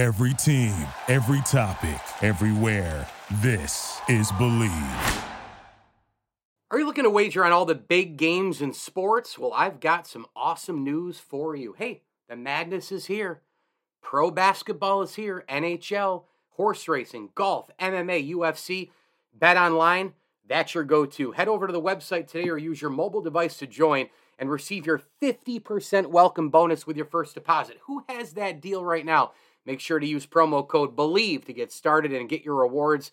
Every team, every topic, everywhere. This is Bleav. Are you looking to wager on all the big games in sports? Well, I've got some awesome news for you. Hey, the madness is here. Pro basketball is here, NHL, horse racing, golf, MMA, UFC, bet online. That's your go to. Head over to the website today or use your mobile device to join and receive your 50% welcome bonus with your first deposit. Who has that deal right now? Make sure to use promo code BLEAV to get started and get your rewards.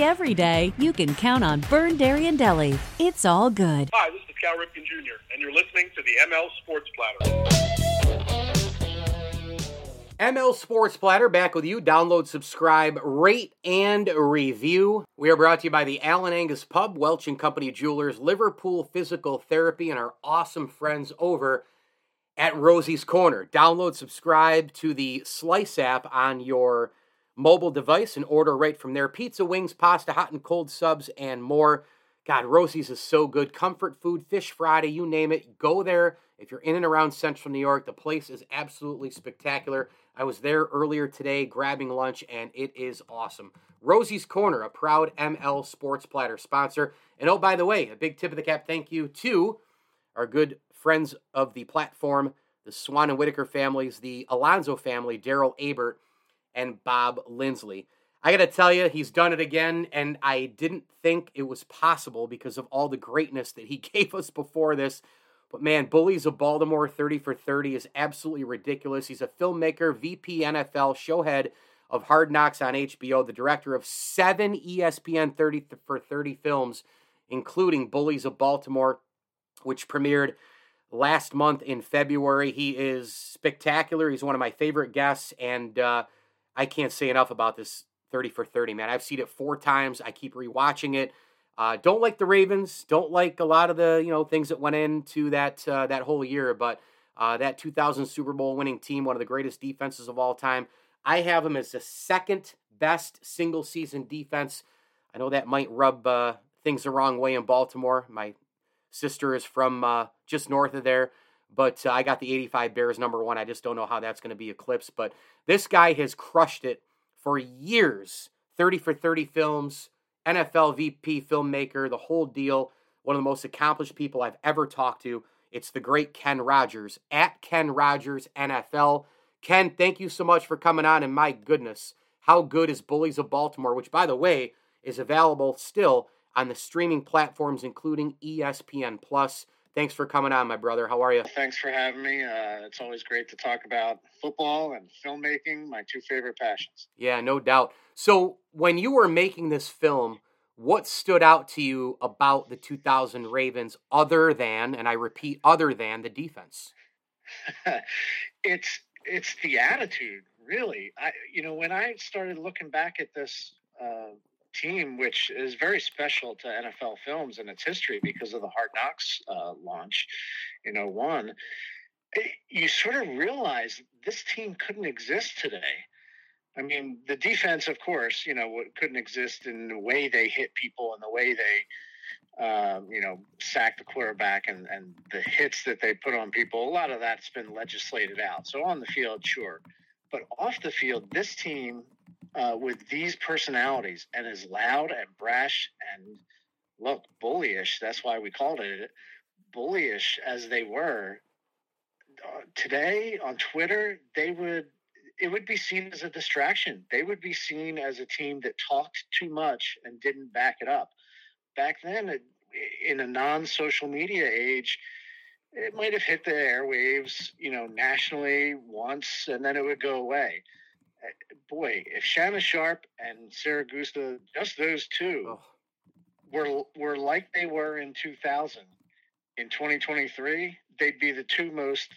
every day, you can count on Burn Dairy and Deli. It's all good. Hi, this is Cal Ripken Jr., and you're listening to the ML Sports Platter. ML Sports Platter back with you. Download, subscribe, rate, and review. We are brought to you by the Allen Angus Pub, Welch and Company Jewelers, Liverpool Physical Therapy, and our awesome friends over at Rosie's Corner. Download, subscribe to the Slice app on your mobile device and order right from there. Pizza, wings, pasta, hot and cold subs, and more. God, Rosie's is so good. Comfort food, fish Friday, you name it. Go there. If you're in and around central New York, the place is absolutely spectacular. I was there earlier today grabbing lunch, and it is awesome. Rosie's Corner, a proud ML Sports Platter sponsor. And oh, by the way, a big tip of the cap thank you to our good friends of the platform, the Swan and Whitaker families, the Alonzo family, Daryl Abert, and Bob Lindsley. I got to tell you, he's done it again, and I didn't think it was possible because of all the greatness that he gave us before this. But man, Bullies of Baltimore 30 for 30 is absolutely ridiculous. He's a filmmaker, VP NFL, showhead of Hard Knocks on HBO, the director of seven ESPN 30 for 30 films, including Bullies of Baltimore, which premiered last month in February. He is spectacular. He's one of my favorite guests, and uh, I can't say enough about this 30 for 30, man. I've seen it four times. I keep rewatching it. Uh, don't like the Ravens. Don't like a lot of the you know things that went into that uh, that whole year. But uh, that 2000 Super Bowl winning team, one of the greatest defenses of all time. I have them as the second best single season defense. I know that might rub uh, things the wrong way in Baltimore. My sister is from uh, just north of there, but uh, I got the 85 Bears number one. I just don't know how that's going to be eclipsed. But this guy has crushed it for years 30 for 30 films, NFL VP filmmaker, the whole deal. One of the most accomplished people I've ever talked to. It's the great Ken Rodgers at Ken Rodgers NFL. Ken, thank you so much for coming on. And my goodness, how good is Bullies of Baltimore, which, by the way, is available still on the streaming platforms, including ESPN Plus. Thanks for coming on, my brother. How are you? Thanks for having me. Uh, it's always great to talk about football and filmmaking, my two favorite passions. Yeah, no doubt. So, when you were making this film, what stood out to you about the 2000 Ravens other than, and I repeat, other than the defense? it's it's the attitude, really. I you know when I started looking back at this uh, team, which is very special to NFL films and its history because of the Hard Knocks uh, launch in 01, eh, you sort of realize this team couldn't exist today. I mean, the defense, of course, you know, couldn't exist in the way they hit people and the way they, um, you know, sack the quarterback and, and the hits that they put on people. A lot of that's been legislated out. So on the field, sure. But off the field, this team uh, with these personalities and as loud and brash and look bullyish, that's why we called it bullyish as they were. Uh, today on Twitter, they would it would be seen as a distraction. They would be seen as a team that talked too much and didn't back it up. Back then, in a non-social media age, it might have hit the airwaves, you know, nationally once, and then it would go away. Boy, if Shannon Sharpe and Siragusa, just those two, Oh. were were like they were in 2000, in 2023, they'd be the two most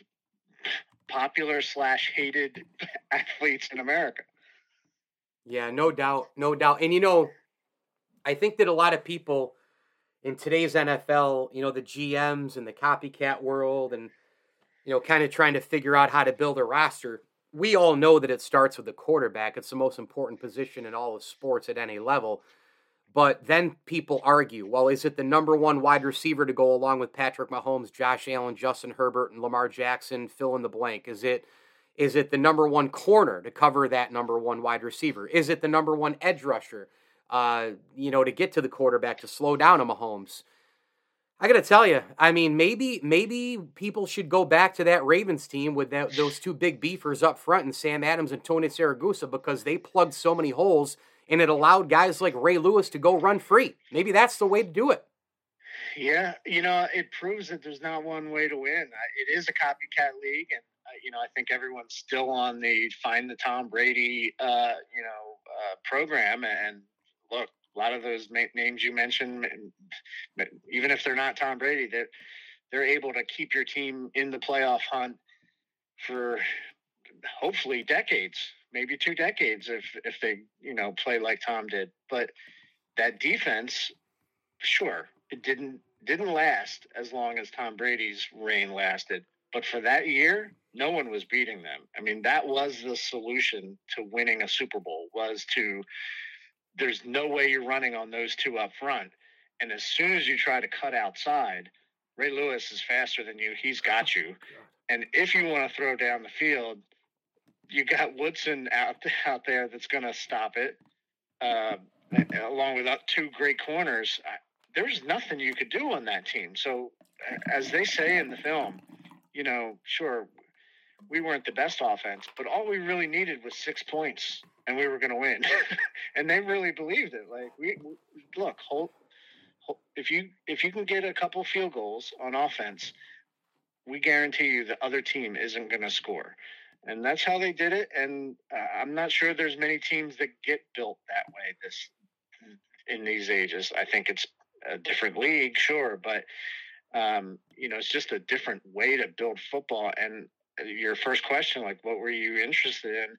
popular slash hated athletes in America. Yeah, no doubt, no doubt. And you know, I think that a lot of people in today's NFL, you know, the GMs and the copycat world and you know, kind of trying to figure out how to build a roster. We all know that it starts with the quarterback. It's the most important position in all of sports at any level. But then people argue, well, is it the number one wide receiver to go along with Patrick Mahomes, Josh Allen, Justin Herbert, and Lamar Jackson? Fill in the blank. Is it is it the number one corner to cover that number one wide receiver? Is it the number one edge rusher? Uh, you know, to get to the quarterback to slow down a Mahomes. I got to tell you, I mean, maybe maybe people should go back to that Ravens team with that, those two big beefers up front and Sam Adams and Tony Siragusa because they plugged so many holes and it allowed guys like Ray Lewis to go run free. Maybe that's the way to do it. Yeah, you know, it proves that there's not one way to win. It is a copycat league, and uh, you know, I think everyone's still on the find the Tom Brady, uh, you know, uh, program. And look, a lot of those names you mentioned, even if they're not Tom Brady, they're they're able to keep your team in the playoff hunt for hopefully decades, maybe two decades, if if they you know play like Tom did. But that defense, sure, it didn't didn't last as long as Tom Brady's reign lasted. But for that year, no one was beating them. I mean, that was the solution to winning a Super Bowl was to there's no way you're running on those two up front. And as soon as you try to cut outside, Ray Lewis is faster than you. He's got you. And if you want to throw down the field, you got Woodson out out there that's going to stop it, uh, along with two great corners. There's nothing you could do on that team. So, as they say in the film, you know, sure, we weren't the best offense, but all we really needed was six points and we were going to win. and they really believed it. Like we, we look, hold, hold, if you if you can get a couple field goals on offense, we guarantee you the other team isn't going to score. And that's how they did it. And uh, I'm not sure there's many teams that get built that way this in these ages. I think it's a different league, sure, but um, you know, it's just a different way to build football. And your first question, like, what were you interested in?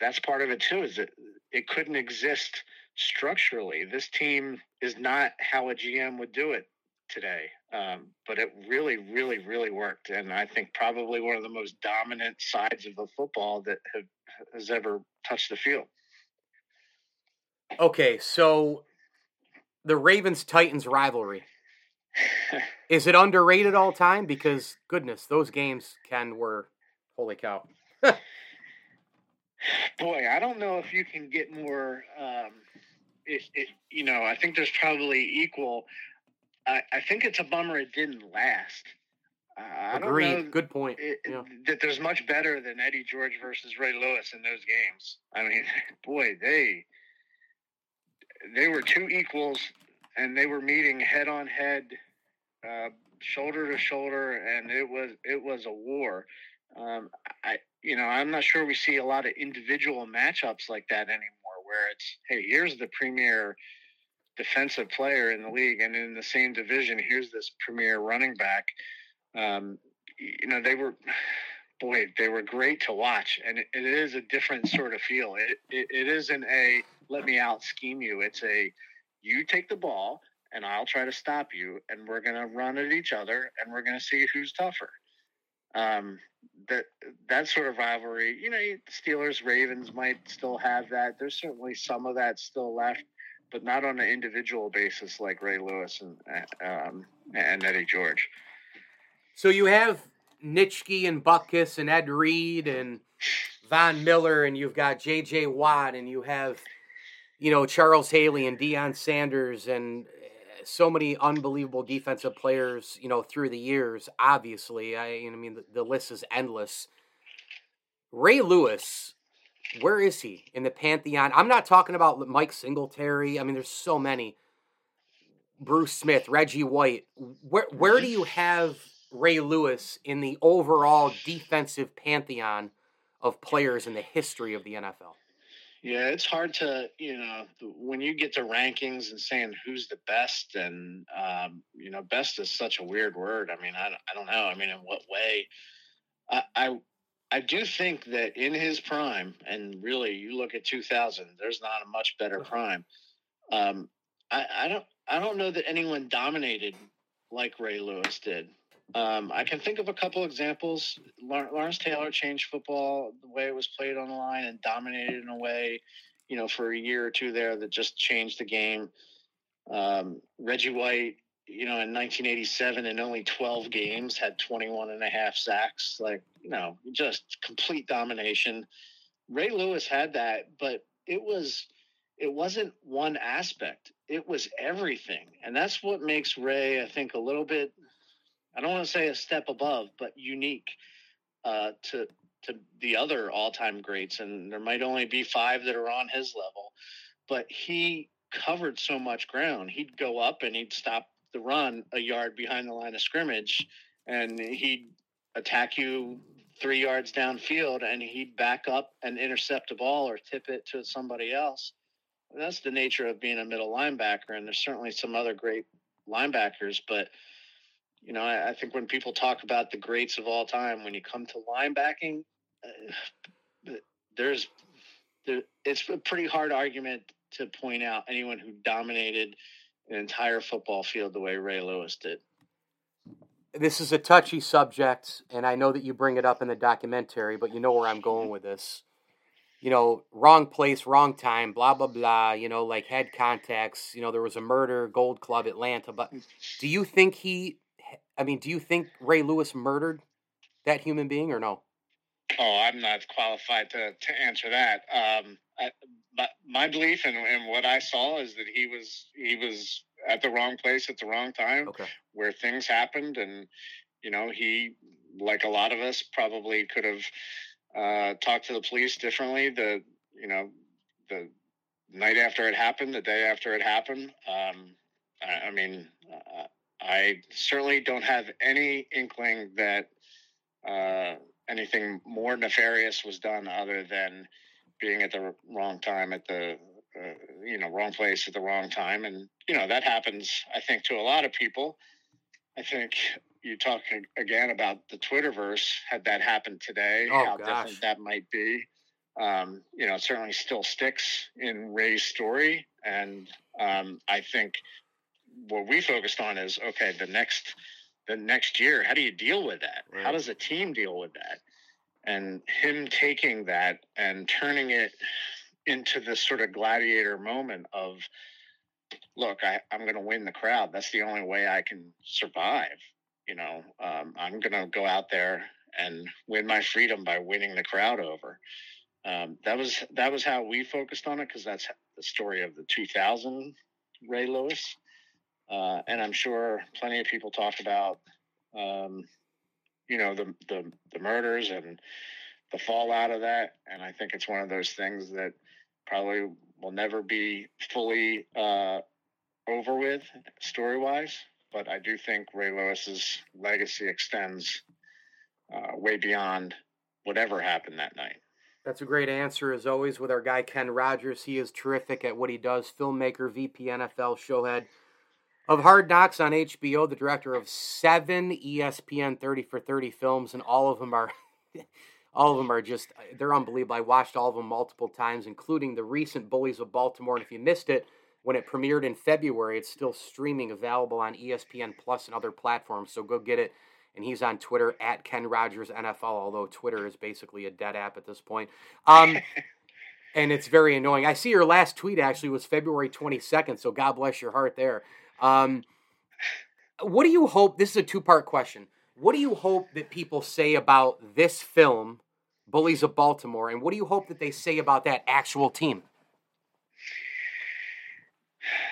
That's part of it too. Is that it couldn't exist structurally. This team is not how a GM would do it today. Um, but it really, really, really worked, and I think probably one of the most dominant sides of the football that have, has ever touched the field. Okay, so the Ravens Titans rivalry is it underrated all time? Because goodness, those games Ken were holy cow. Boy, I don't know if you can get more. Um, it, it, you know, I think there's probably equal. I, I think it's a bummer it didn't last. Uh, Agreed. Good point. It, yeah. That there's much better than Eddie George versus Ray Lewis in those games. I mean, boy, they they were two equals, and they were meeting head on head, uh, shoulder to shoulder, and it was it was a war. Um, I you know, I'm not sure we see a lot of individual matchups like that anymore, where it's, hey, here's the premier defensive player in the league, and in the same division, here's this premier running back. Um, you know, they were, boy, they were great to watch, and it, it is a different sort of feel. It, it, it isn't a let me out scheme you. It's a you take the ball, and I'll try to stop you, and we're going to run at each other, and we're going to see who's tougher. Um, that that sort of rivalry, you know, Steelers Ravens might still have that. There's certainly some of that still left, but not on an individual basis like Ray Lewis and um, and Eddie George. So you have Nitschke and Butkus and Ed Reed and Von Miller, and you've got J.J. Watt, and you have you know Charles Haley and Deion Sanders and so many unbelievable defensive players, you know, through the years. Obviously, I, I mean, the, the list is endless. Ray Lewis, where is he in the pantheon? I'm not talking about Mike Singletary. I mean, there's so many. Bruce Smith, Reggie White. Where where do you mm-hmm. have Ray Lewis in the overall defensive pantheon of players in the history of the NFL? Yeah, it's hard to, you know, when you get to rankings and saying who's the best, and, um, you know, best is such a weird word. I mean, I, I don't know. I mean, in what way? I, I, I do think that in his prime, and really, you look at 2000, there's not a much better prime. Um, I, I don't, I don't know that anyone dominated like Ray Lewis did. Um, I can think of a couple examples. Lawrence Taylor changed football the way it was played on the line and dominated in a way, you know, for a year or two there that just changed the game. Um, Reggie White, you know, in 1987 in only 12 games had 21 and a half sacks. Like, you know, just complete domination. Ray Lewis had that, but it was it wasn't one aspect. It was everything. And that's what makes Ray, I think, a little bit I don't want to say a step above, but unique uh, to to the other all time greats. And there might only be five that are on his level, but he covered so much ground. He'd go up and he'd stop the run a yard behind the line of scrimmage, and he'd attack you three yards downfield, and he'd back up and intercept a ball or tip it to somebody else. And that's the nature of being a middle linebacker. And there's certainly some other great linebackers, but you know, I, I, think when people talk about the greats of all time, when you come to linebacking, uh, there's there, it's a pretty hard argument to point out anyone who dominated an entire football field the way Ray Lewis did. This is a touchy subject, and I know that you bring it up in the documentary, but you know where I'm going with this. You know, wrong place, wrong time, blah, blah, blah, you know, like head contacts. You know, there was a murder, Gold Club, Atlanta. But do you think he I mean, do you think Ray Lewis murdered that human being or no? Oh, I'm not qualified to, to answer that. Um, I, but my belief and, and what I saw is that he was he was at the wrong place at the wrong time, okay. where things happened, and you know he, like a lot of us, probably could have uh, talked to the police differently. The you know the night after it happened, the day after it happened. Um, I, I mean, uh, I certainly don't have any inkling that uh, anything more nefarious was done other than being at the wrong time at the uh, you know wrong place at the wrong time. And you know that happens i think to a lot of people. I think you talk again about the twitterverse. Had that happened today oh, how gosh. different that might be. Um, you know it certainly still sticks in ray's story. And um, i think what we focused on is okay, the next the next year, how do you deal with that? Right. How does a team deal with that? And him taking that and turning it into this sort of gladiator moment of look, I, I'm going to win the crowd. That's the only way I can survive. You know, um, I'm going to go out there and win my freedom by winning the crowd over. Um, that was that was how we focused on it because that's the story of the 2000 Ray Lewis. Uh, and I'm sure plenty of people talk about, um, you know, the, the, the murders and the fallout of that. And I think it's one of those things that probably will never be fully uh, over with story wise. But I do think Ray Lewis's legacy extends uh, way beyond whatever happened that night. That's a great answer, as always, with our guy Ken Rodgers. He is terrific at what he does. Filmmaker, VP, NFL showhead of Hard Knocks on HBO, the director of seven ESPN 30 for 30 films, and all of them are. all of them are just they're unbelievable. I watched all of them multiple times, including the recent Bullies of Baltimore. And if you missed it when it premiered in February, it's still streaming available on ESPN Plus and other platforms. So go get it. And he's on Twitter at Ken Rodgers NFL, although Twitter is basically a dead app at this point. Um, and it's very annoying. I see your last tweet actually was February 22nd, so God bless your heart there. Um, what do you hope? This is a two part question. What do you hope that people say about this film, Bullies of Baltimore, and what do you hope that they say about that actual team?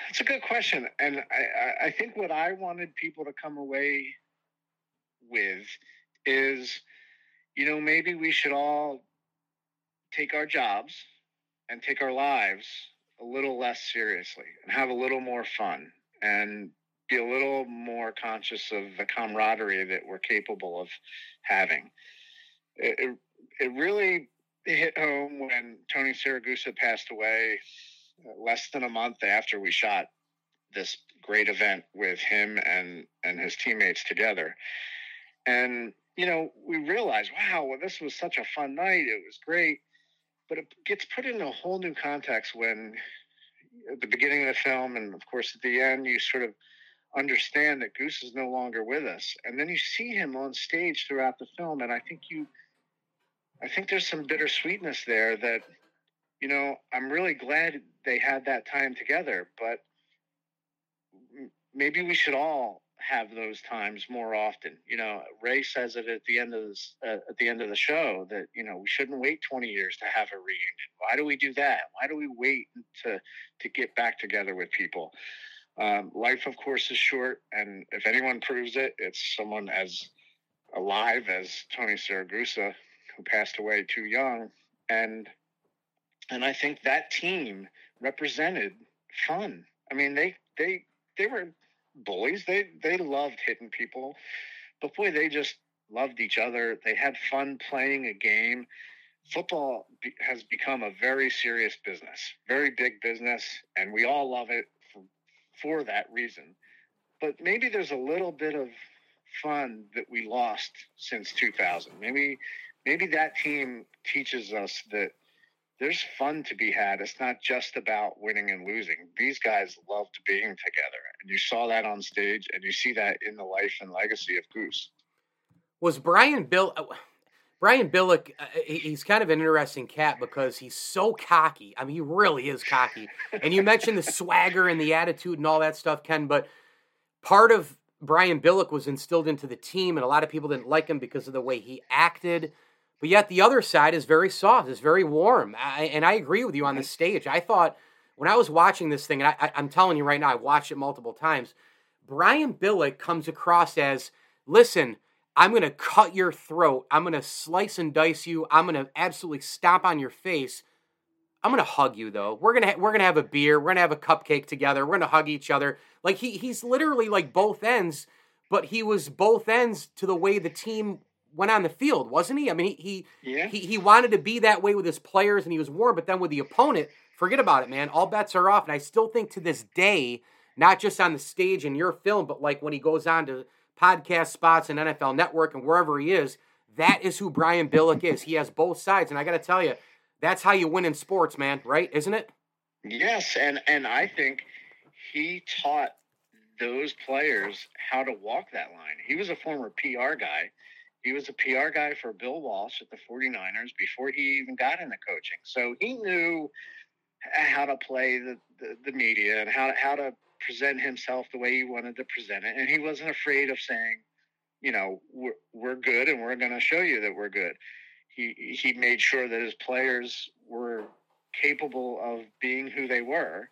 It's a good question, and I, I think what I wanted people to come away with is, you know, maybe we should all take our jobs and take our lives a little less seriously and have a little more fun and be a little more conscious of the camaraderie that we're capable of having. It, it, really hit home when Tony Siragusa passed away uh, less than a month after we shot this great event with him and, and his teammates together. And you know, we realized, wow, well, this was such a fun night. It was great. But it gets put in a whole new context when at the beginning of the film and of course at the end you sort of understand that Goose is no longer with us. And then you see him on stage throughout the film and I think you I think there's some bittersweetness there that you know, I'm really glad they had that time together, but maybe we should all have those times more often. You know, Ray says it at the end of this uh, at the end of the show that you know we shouldn't wait 20 years to have a reunion. Why do we do that? Why do we wait to to get back together with people? Um, life, of course, is short, and if anyone proves it, it's someone as alive as Tony Siragusa, who passed away too young, and and I think that team represented fun. I mean, they they they were bullies. They they loved hitting people, but boy, they just loved each other. They had fun playing a game. Football be, has become a very serious business, very big business, and we all love it for, for that reason. But maybe there's a little bit of fun that we lost since 2000. Maybe maybe that team teaches us that there's fun to be had. It's not just about winning and losing. These guys loved being together. And you saw that on stage and you see that in the life and legacy of Goose. Was Brian Bill uh, Brian Billick uh, he's kind of an interesting cat because he's so cocky. I mean he really is cocky. And you mentioned the swagger and the attitude and all that stuff Ken, but part of Brian Billick was instilled into the team and a lot of people didn't like him because of the way he acted but yet the other side is very soft, it's very warm. I, and I agree with you on the stage. I thought when I was watching this thing, and I, am telling you right now, I watched it multiple times. Brian Billick comes across as, listen, I'm going to cut your throat. I'm going to slice and dice you. I'm going to absolutely stomp on your face. I'm going to hug you though. We're going to ha- we're going to have a beer. We're going to have a cupcake together. We're going to hug each other. Like he he's literally like both ends, but he was both ends to the way the team went on the field, wasn't he? I mean, he he, yeah. he he wanted to be that way with his players, and he was warm. But then with the opponent, forget about it, man. All bets are off. And I still think to this day, not just on the stage in your film, but like when he goes on to podcast spots and NFL Network and wherever he is, that is who Brian Billick is. He has both sides, and I got to tell you, that's how you win in sports, man. Right? Isn't it? Yes, and and I think he taught those players how to walk that line. He was a former PR guy he was a PR guy for Bill Walsh at the 49ers before he even got into coaching. So he knew how to play the, the, the, media and how, how to present himself the way he wanted to present it. And he wasn't afraid of saying, you know, we're, we're good and we're going to show you that we're good. He, he made sure that his players were capable of being who they were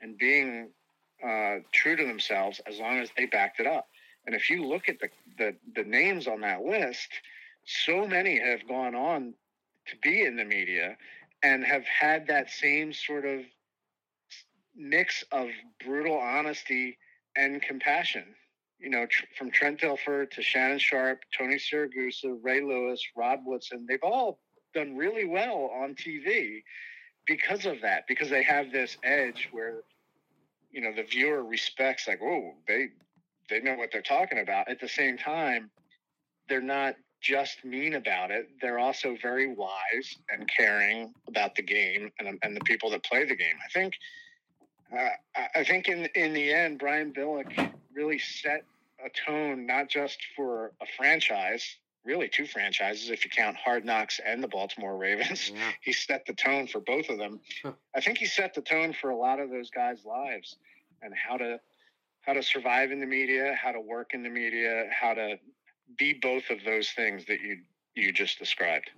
and being uh, true to themselves as long as they backed it up. And if you look at the, the, the names on that list, so many have gone on to be in the media and have had that same sort of mix of brutal honesty and compassion. You know, tr- from Trent Dilfer to Shannon Sharpe, Tony Siragusa, Ray Lewis, Rod Woodson, they've all done really well on TV because of that, because they have this edge where, you know, the viewer respects, like, oh, they they know what they're talking about. At the same time, they're not just mean about it. They're also very wise and caring about the game and, and the people that play the game. I think uh, I think in in the end, Brian Billick really set a tone not just for a franchise, really two franchises if you count Hard Knocks and the Baltimore Ravens. Yeah. he set the tone for both of them. I think he set the tone for a lot of those guys' lives and how to how to survive in the media, how to work in the media, how to be both of those things that you you just described.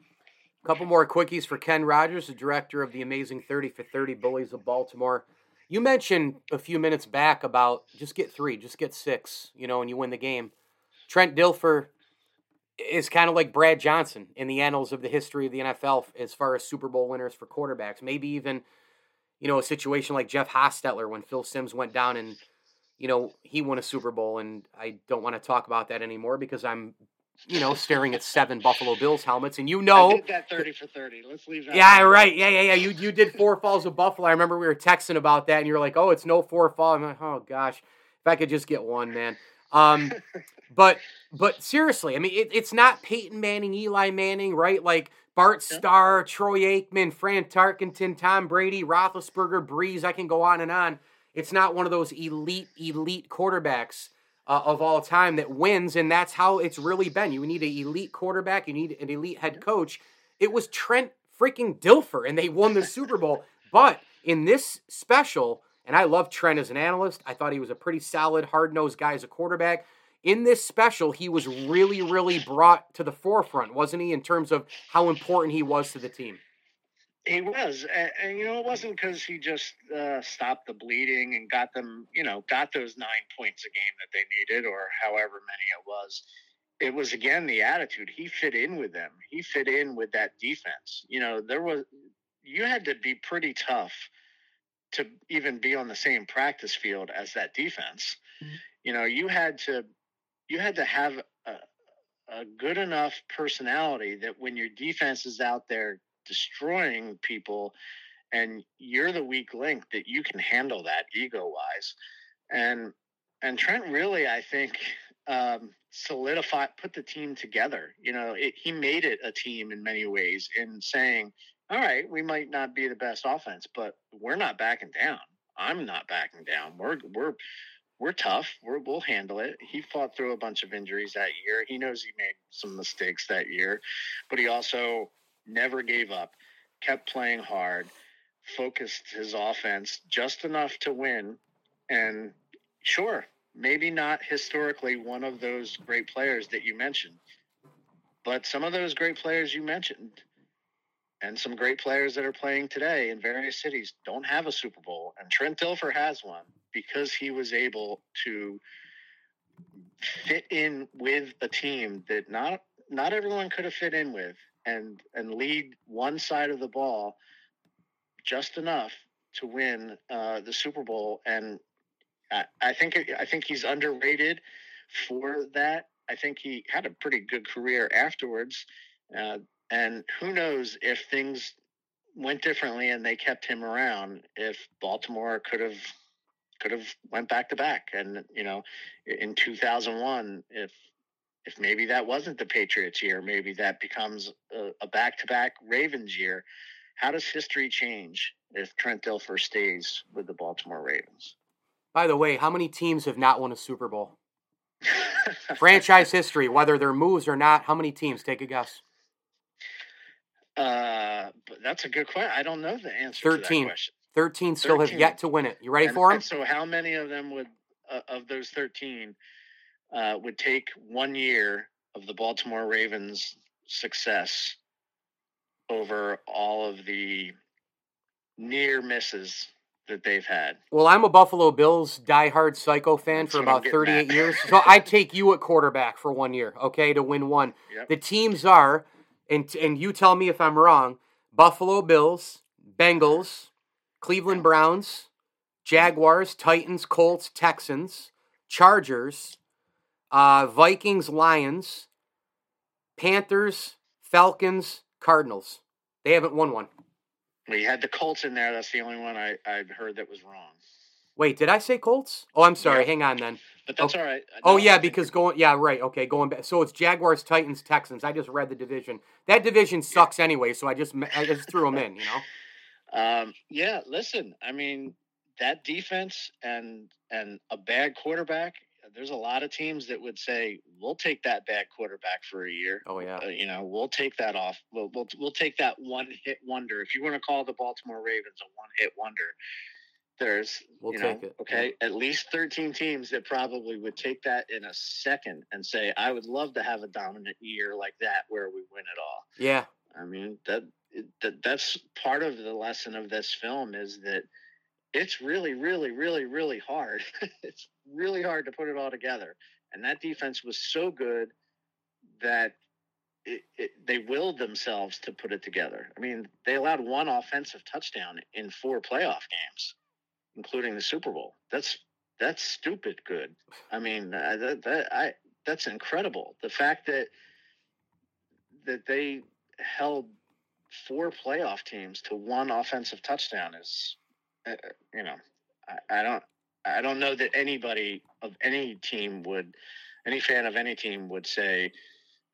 A couple more quickies for Ken Rodgers, the director of the amazing 30 for 30 Bullies of Baltimore. You mentioned a few minutes back about just get three, just get six, you know, and you win the game. Trent Dilfer is kind of like Brad Johnson in the annals of the history of the NFL as far as Super Bowl winners for quarterbacks. Maybe even, you know, a situation like Jeff Hostetler when Phil Simms went down and you know, he won a Super Bowl, and I don't want to talk about that anymore because I'm, you know, staring at seven Buffalo Bills helmets, and you know, I did that thirty for thirty. Let's leave that. Yeah, right. Yeah, yeah, yeah. You you did four falls of Buffalo. I remember we were texting about that, and you're like, "Oh, it's no four fall." I'm like, "Oh gosh, if I could just get one, man." Um, But but seriously, I mean, it, it's not Peyton Manning, Eli Manning, right? Like Bart Starr, Troy Aikman, Fran Tarkenton, Tom Brady, Roethlisberger, Brees. I can go on and on. It's not one of those elite elite quarterbacks uh, of all time that wins, and that's how it's really been. You need an elite quarterback. You need an elite head coach. It was Trent freaking Dilfer, and they won the Super Bowl. But in this special, and I love Trent as an analyst. I thought he was a pretty solid, hard nosed guy as a quarterback. In this special, he was really, really brought to the forefront, wasn't he, in terms of how important he was to the team? He was, and, and you know, it wasn't because he just uh, stopped the bleeding and got them, you know, got those nine points a game that they needed, or however many it was. It was again the attitude. He fit in with them. He fit in with that defense. You know, there was you had to be pretty tough to even be on the same practice field as that defense. Mm-hmm. You know, you had to you had to have a, a good enough personality that when your defense is out there destroying people and you're the weak link that you can handle that ego wise and and trent really i think um solidified put the team together you know it, he made it a team in many ways in saying all right we might not be the best offense but we're not backing down i'm not backing down we're we're we're tough. We're, we'll handle it. He fought through a bunch of injuries that year. He knows he made some mistakes that year, but he also never gave up, kept playing hard, focused his offense just enough to win. And sure, maybe not historically one of those great players that you mentioned, but some of those great players you mentioned and some great players that are playing today in various cities don't have a Super Bowl. And Trent Dilfer has one because he was able to fit in with a team that not not everyone could have fit in with and and lead one side of the ball just enough to win uh, the Super Bowl and I, I think I think he's underrated for that. I think he had a pretty good career afterwards, uh, and who knows if things went differently and they kept him around, if Baltimore could have could have went back to back. And you know, in 2001, if if maybe that wasn't the Patriots year, maybe that becomes a back to back Ravens year. How does history change if Trent Dilfer stays with the Baltimore Ravens? By the way, how many teams have not won a Super Bowl? Franchise history, whether they're moves or not, how many teams? Take a guess. Uh, that's a good question. I don't know the answer 13. 13 still 13. have yet to win it. You ready and, for them? So, how many of them would, uh, of those 13, uh, would take one year of the Baltimore Ravens' success over all of the near misses that they've had? Well, I'm a Buffalo Bills diehard psycho fan That's for about 38 years. so, I take you at quarterback for one year, okay, to win one. Yep. The teams are, and, and you tell me if I'm wrong Buffalo Bills, Bengals, Cleveland Browns, Jaguars, Titans, Colts, Texans, Chargers, uh, Vikings, Lions, Panthers, Falcons, Cardinals. They haven't won one. We had the Colts in there. That's the only one I, I heard that was wrong. Wait, did I say Colts? Oh, I'm sorry. Yeah. Hang on then. But that's oh, all right. No, oh yeah, because going yeah right okay going back. So it's Jaguars, Titans, Texans. I just read the division. That division sucks anyway, so I just I just threw them in. You know. Um, yeah, listen, I mean that defense and and a bad quarterback. There's a lot of teams that would say we'll take that bad quarterback for a year. Oh yeah, uh, you know we'll take that off. We'll, we'll we'll take that one hit wonder. If you want to call the Baltimore Ravens a one hit wonder, there's we'll you know okay yeah. at least 13 teams that probably would take that in a second and say I would love to have a dominant year like that where we win it all. Yeah, I mean that that that's part of the lesson of this film is that it's really, really, really, really hard. it's really hard to put it all together. And that defense was so good that it, it, they willed themselves to put it together. I mean, they allowed one offensive touchdown in four playoff games, including the Super Bowl. That's that's stupid good. I mean, uh, that, that I that's incredible. The fact that that they held four playoff teams to one offensive touchdown is, uh, uh, you know, I, I, don't, I don't know that anybody of any team would, any fan of any team would say,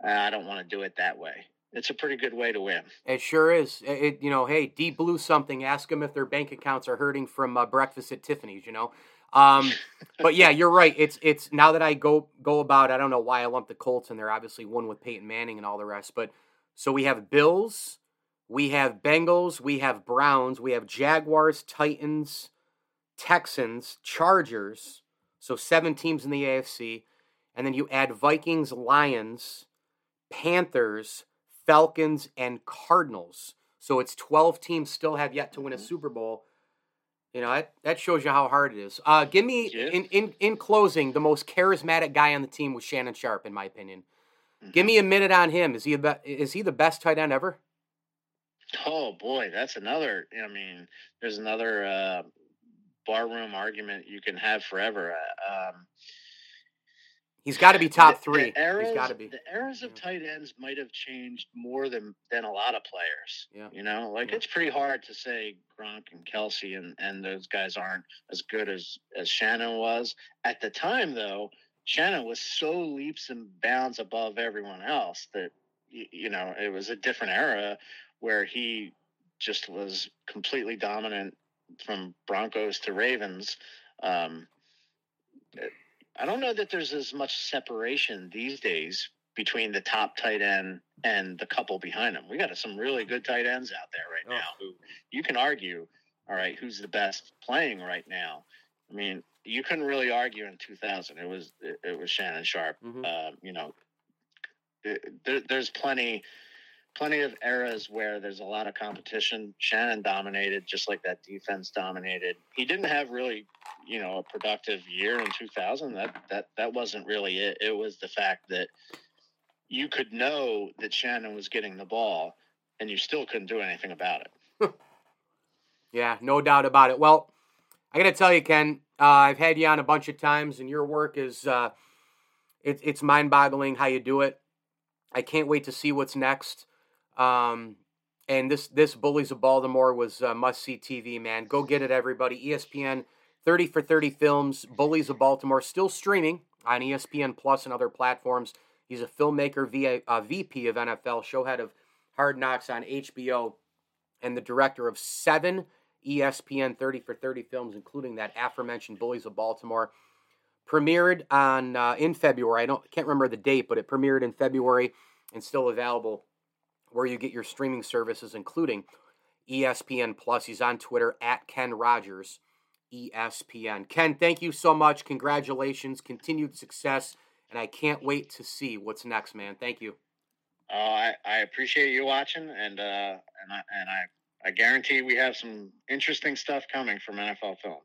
I don't want to do it that way. It's a pretty good way to win. It sure is. It, you know, hey, Deep Blue something. Ask them if their bank accounts are hurting from uh, breakfast at Tiffany's. You know, um, but yeah, you're right. It's it's now that I go go about. I don't know why I lumped the Colts in there. Obviously, one with Peyton Manning and all the rest. But so we have Bills, we have Bengals, we have Browns, we have Jaguars, Titans, Texans, Chargers. So seven teams in the AFC, and then you add Vikings, Lions, Panthers, Falcons, and Cardinals. So it's 12 teams still have yet to win a Mm-hmm. Super Bowl. You know, that, that shows you how hard it is. Uh, give me, Yeah. in, in, in closing, the most charismatic guy on the team was Shannon Sharpe, in my opinion. Mm-hmm. Give me a minute on him. Is he a be- is he the best tight end ever? Oh boy, that's another. I mean, there's another uh, barroom argument you can have forever. Uh, Um, He's got to be top three. The eras, He's got to be. The eras of Yeah. tight ends might have changed more than than a lot of players. Yeah. You know, like Yeah. it's pretty hard to say Gronk and Kelce and and those guys aren't as good as as Shannon was at the time. Though Shannon was so leaps and bounds above everyone else that you know it was a different era where he just was completely dominant from Broncos to Ravens. Um, I don't know that there's as much separation these days between the top tight end and the couple behind him. We got some really good tight ends out there right Oh. now who you can argue, all right, who's the best playing right now? I mean, you couldn't really argue in 2000. It was it, it was Shannon Sharpe. Mhm. Um, you know, it, there, there's plenty plenty of eras where there's a lot of competition. Shannon dominated just like that defense dominated. He didn't have really, you know, a productive year in 2000. That that that wasn't really it. It was the fact that you could know that Shannon was getting the ball and you still couldn't do anything about it. Yeah, no doubt about it. Well, I got to tell you, Ken, uh, I've had you on a bunch of times, and your work is uh, it, it's mind boggling how you do it. I can't wait to see what's next. Um, and this this Bullies of Baltimore was uh, must see TV, man. Go get it, everybody. ESPN 30 for 30 films. Bullies of Baltimore still streaming on ESPN Plus and other platforms. He's a filmmaker, via uh, VP of NFL, showhead of Hard Knocks on HBO, and the director of seven ESPN 30 for 30 films, including that aforementioned Bullies of Baltimore. Premiered on uh, in February. I don't can't remember the date, but it premiered in February and still available where you get your streaming services, including ESPN Plus. He's on Twitter at Ken Rodgers, ESPN. Ken, thank you so much. Congratulations, continued success, and I can't wait to see what's next, man. Thank you. Uh, I, I appreciate you watching, and uh, and I and I, I guarantee we have some interesting stuff coming from NFL Films.